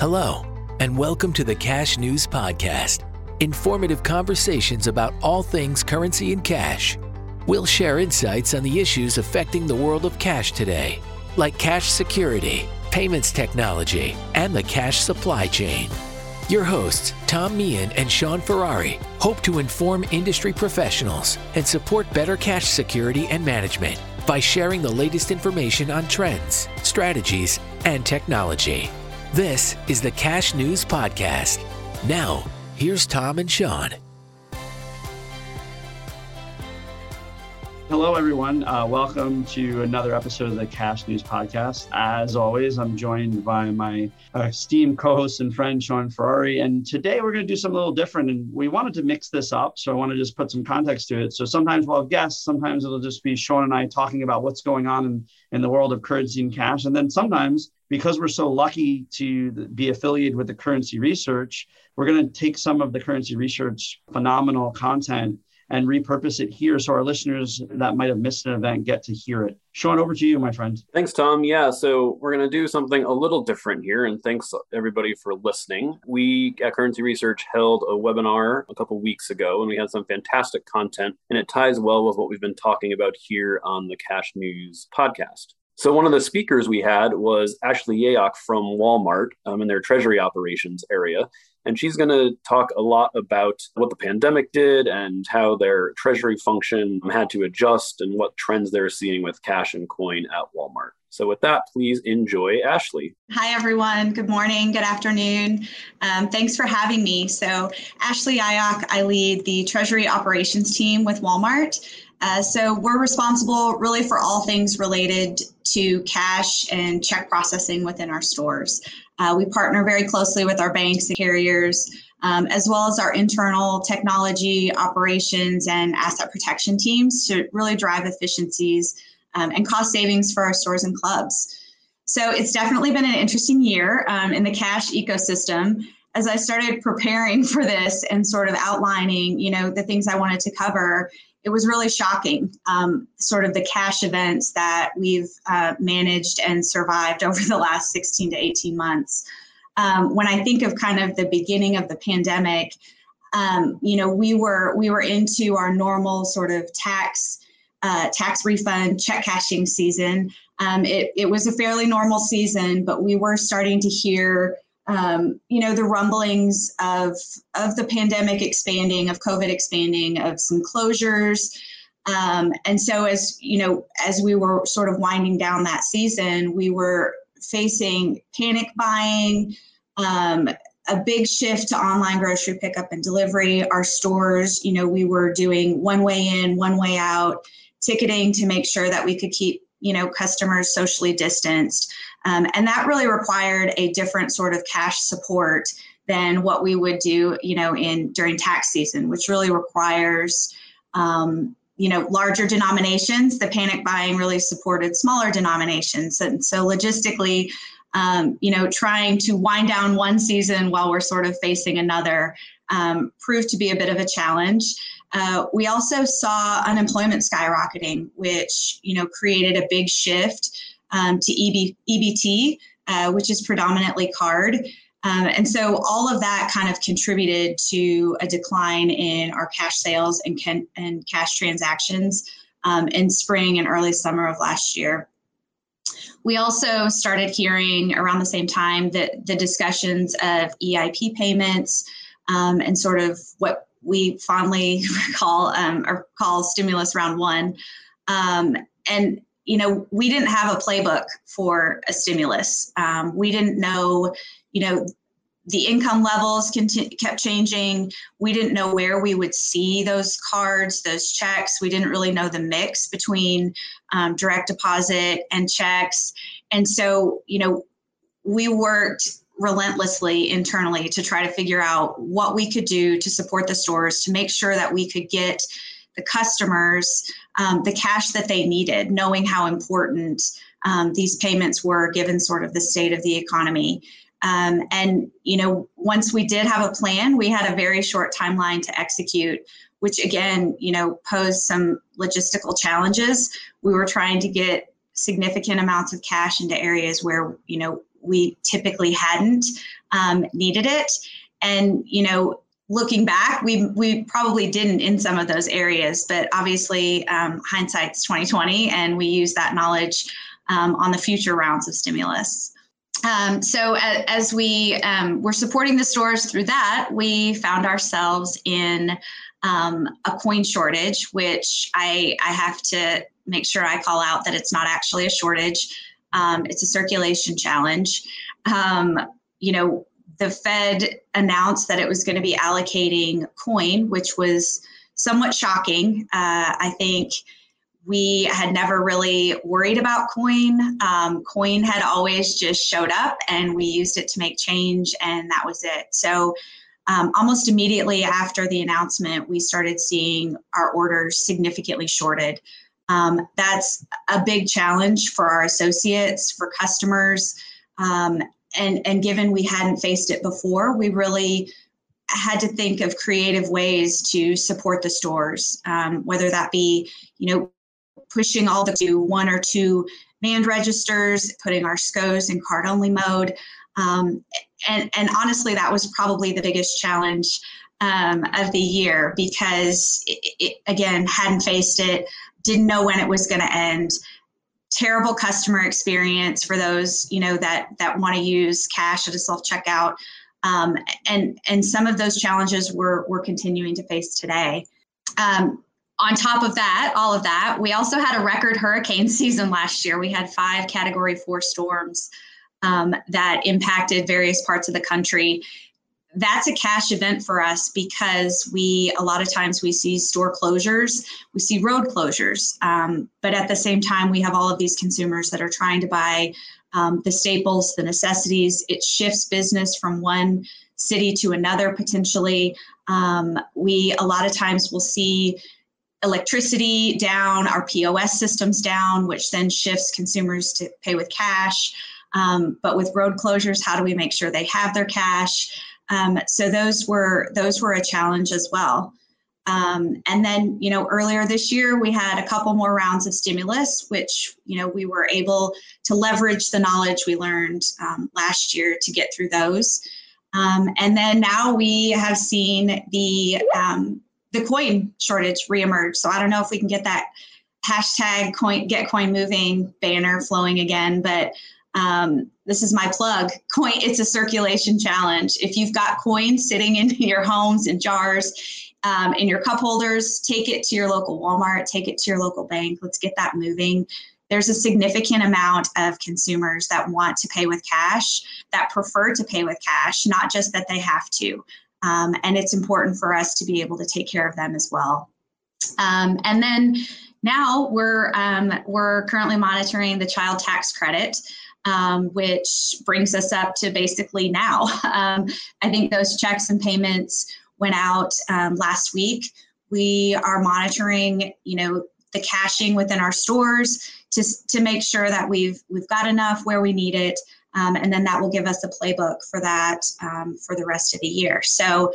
Hello, and welcome to the Cash News Podcast. Informative conversations about all things currency and cash. We'll share insights on the issues affecting the world of cash today, like cash security, payments technology, and the cash supply chain. Your hosts, Tom Meehan and Shaun Ferrari, hope to inform industry professionals and support better cash security and management by sharing the latest information on trends, strategies, and technology. This is the Cash News Podcast. Now, here's Tom and Shaun. Hello, everyone. Uh, welcome to another episode of the Cash News Podcast. As always, I'm joined by my esteemed co host and friend, Shaun Ferrari. And today we're going to do something a little different. And we wanted to mix this up. So I want to just put some context to it. So sometimes we'll have guests, sometimes it'll just be Shaun and I talking about what's going on in, in the world of currency and cash. And then sometimes because we're so lucky to be affiliated with the currency research, we're going to take some of the currency research phenomenal content and repurpose it here so our listeners that might have missed an event get to hear it. Shaun, over to you, my friend. Thanks, Tom. Yeah, so we're going to do something a little different here, and thanks everybody for listening. We at Currency Research held a webinar a couple weeks ago, and we had some fantastic content, and it ties well with what we've been talking about here on the Cash News podcast. So one of the speakers we had was Ashley Yayock from Walmart um, in their treasury operations area. And she's going to talk a lot about what the pandemic did and how their treasury function had to adjust and what trends they're seeing with cash and coin at Walmart. So, with that, please enjoy Ashley. Hi, everyone. Good morning. Good afternoon. Um, thanks for having me. So, Ashley Yayock, I lead the Treasury Operations team with Walmart. Uh, so we're responsible really for all things related to cash and check processing within our stores. Uh, we partner very closely with our banks and carriers, um, as well as our internal technology, operations, and asset protection teams to really drive efficiencies um, and cost savings for our stores and clubs. So it's definitely been an interesting year um, in the cash ecosystem. As I started preparing for this and sort of outlining, you know, the things I wanted to cover, it was really shocking, um, sort of the cash events that we've uh, managed and survived over the last 16 to 18 months. Um, when I think of kind of the beginning of the pandemic, um, you know, we were we were into our normal sort of tax uh, tax refund check cashing season. Um, it, it was a fairly normal season, but we were starting to hear um, you know the rumblings of of the pandemic expanding of covid expanding of some closures. Um, and so as you know as we were sort of winding down that season we were facing panic buying um, a big shift to online grocery pickup and delivery. Our stores you know we were doing one way in one way out ticketing to make sure that we could keep you know customers socially distanced um, and that really required a different sort of cash support than what we would do, you know, in during tax season, which really requires, um, you know, larger denominations. The panic buying really supported smaller denominations, and so logistically, um, you know, trying to wind down one season while we're sort of facing another um, proved to be a bit of a challenge. Uh, we also saw unemployment skyrocketing, which you know created a big shift um, to EB, EBT, uh, which is predominantly card. Um, and so all of that kind of contributed to a decline in our cash sales and, can, and cash transactions um, in spring and early summer of last year. We also started hearing around the same time that the discussions of EIP payments um, and sort of what we fondly call um, or call stimulus round one. Um, and you know, we didn't have a playbook for a stimulus. Um, we didn't know, you know, the income levels conti- kept changing. We didn't know where we would see those cards, those checks. We didn't really know the mix between um, direct deposit and checks. And so, you know, we worked relentlessly internally to try to figure out what we could do to support the stores to make sure that we could get the customers um, the cash that they needed, knowing how important um, these payments were given sort of the state of the economy. Um, and, you know, once we did have a plan, we had a very short timeline to execute, which again, you know, posed some logistical challenges. We were trying to get significant amounts of cash into areas where, you know, we typically hadn't um, needed it. And, you know, looking back, we we probably didn't in some of those areas, but obviously um, hindsight's 2020, and we use that knowledge um, on the future rounds of stimulus. Um, so as, as we um, were supporting the stores through that, we found ourselves in um, a coin shortage, which I I have to make sure I call out that it's not actually a shortage. Um, it's a circulation challenge. you know, the Fed announced that it was going to be allocating coin, which was somewhat shocking. Uh, I think we had never really worried about coin. Um, coin had always just showed up and we used it to make change, and that was it. So, um, almost immediately after the announcement, we started seeing our orders significantly shorted. Um, that's a big challenge for our associates, for customers. Um, and and given we hadn't faced it before, we really had to think of creative ways to support the stores, um, whether that be you know pushing all the to one or two manned registers, putting our SCOs in card only mode. Um, and, and honestly, that was probably the biggest challenge um, of the year because, it, it, again, hadn't faced it, didn't know when it was going to end. Terrible customer experience for those you know that that want to use cash at a self checkout um, and and some of those challenges we're we're continuing to face today. Um, on top of that all of that we also had a record hurricane season last year. We had five category four storms um, that impacted various parts of the country that's a cash event for us because we a lot of times we see store closures we see road closures um, but at the same time we have all of these consumers that are trying to buy um, the staples the necessities. It shifts business from one city to another potentially. Um, we a lot of times will see electricity down our pos systems down which then shifts consumers to pay with cash. Um, but with road closures how do we make sure they have their cash um, so those were those were a challenge as well. Um, and then, you know, earlier this year, we had a couple more rounds of stimulus, which, you know, we were able to leverage the knowledge we learned um, last year to get through those. Um, and then now we have seen the um, the coin shortage reemerge. So I don't know if we can get that hashtag coin get coin moving banner flowing again, but um, this is my plug. Coin it's a circulation challenge. If you've got coins sitting in your homes in jars um, in your cup holders take it to your local walmart take it to your local bank. Let's get that moving. There's a significant amount of consumers that want to pay with cash that prefer to pay with cash not just that they have to. Um, and it's important for us to be able to take care of them as well. Um, and then now we're um, we're currently monitoring the child tax credit um, which brings us up to basically now. Um, I think those checks and payments went out um, last week. We are monitoring, you know, the caching within our stores to, to make sure that we've we've got enough where we need it, um, and then that will give us a playbook for that um, for the rest of the year. So.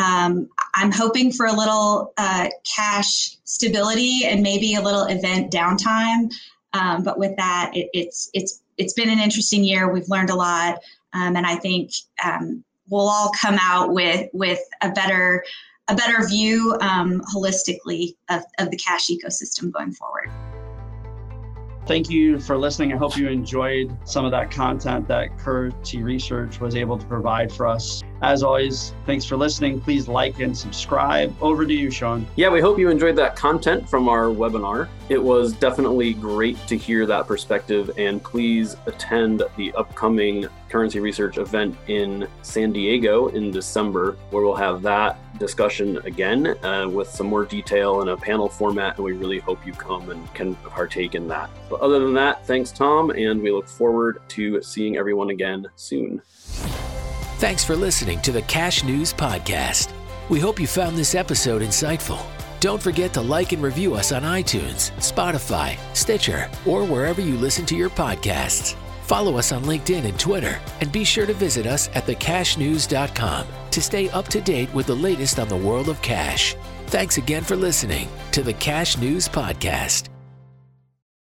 Um, I'm hoping for a little uh, cash stability and maybe a little event downtime. Um, but with that, it, it's it's it's been an interesting year. We've learned a lot, um, and I think um, we'll all come out with with a better a better view um, holistically of, of the cash ecosystem going forward. Thank you for listening. I hope you enjoyed some of that content that Currency Research was able to provide for us. As always, thanks for listening. Please like and subscribe. Over to you, Shaun. Yeah, we hope you enjoyed that content from our webinar. It was definitely great to hear that perspective, and please attend the upcoming currency research event in San Diego in December, where we'll have that discussion again uh, with some more detail in a panel format, and we really hope you come and can partake in that. But other than that, thanks, Tom, and we look forward to seeing everyone again soon. Thanks for listening to the Cash News Podcast. We hope you found this episode insightful. Don't forget to like and review us on iTunes, Spotify, Stitcher, or wherever you listen to your podcasts. Follow us on LinkedIn and Twitter, and be sure to visit us at thecashnews.com to stay up to date with the latest on the world of cash. Thanks again for listening to the Cash News Podcast.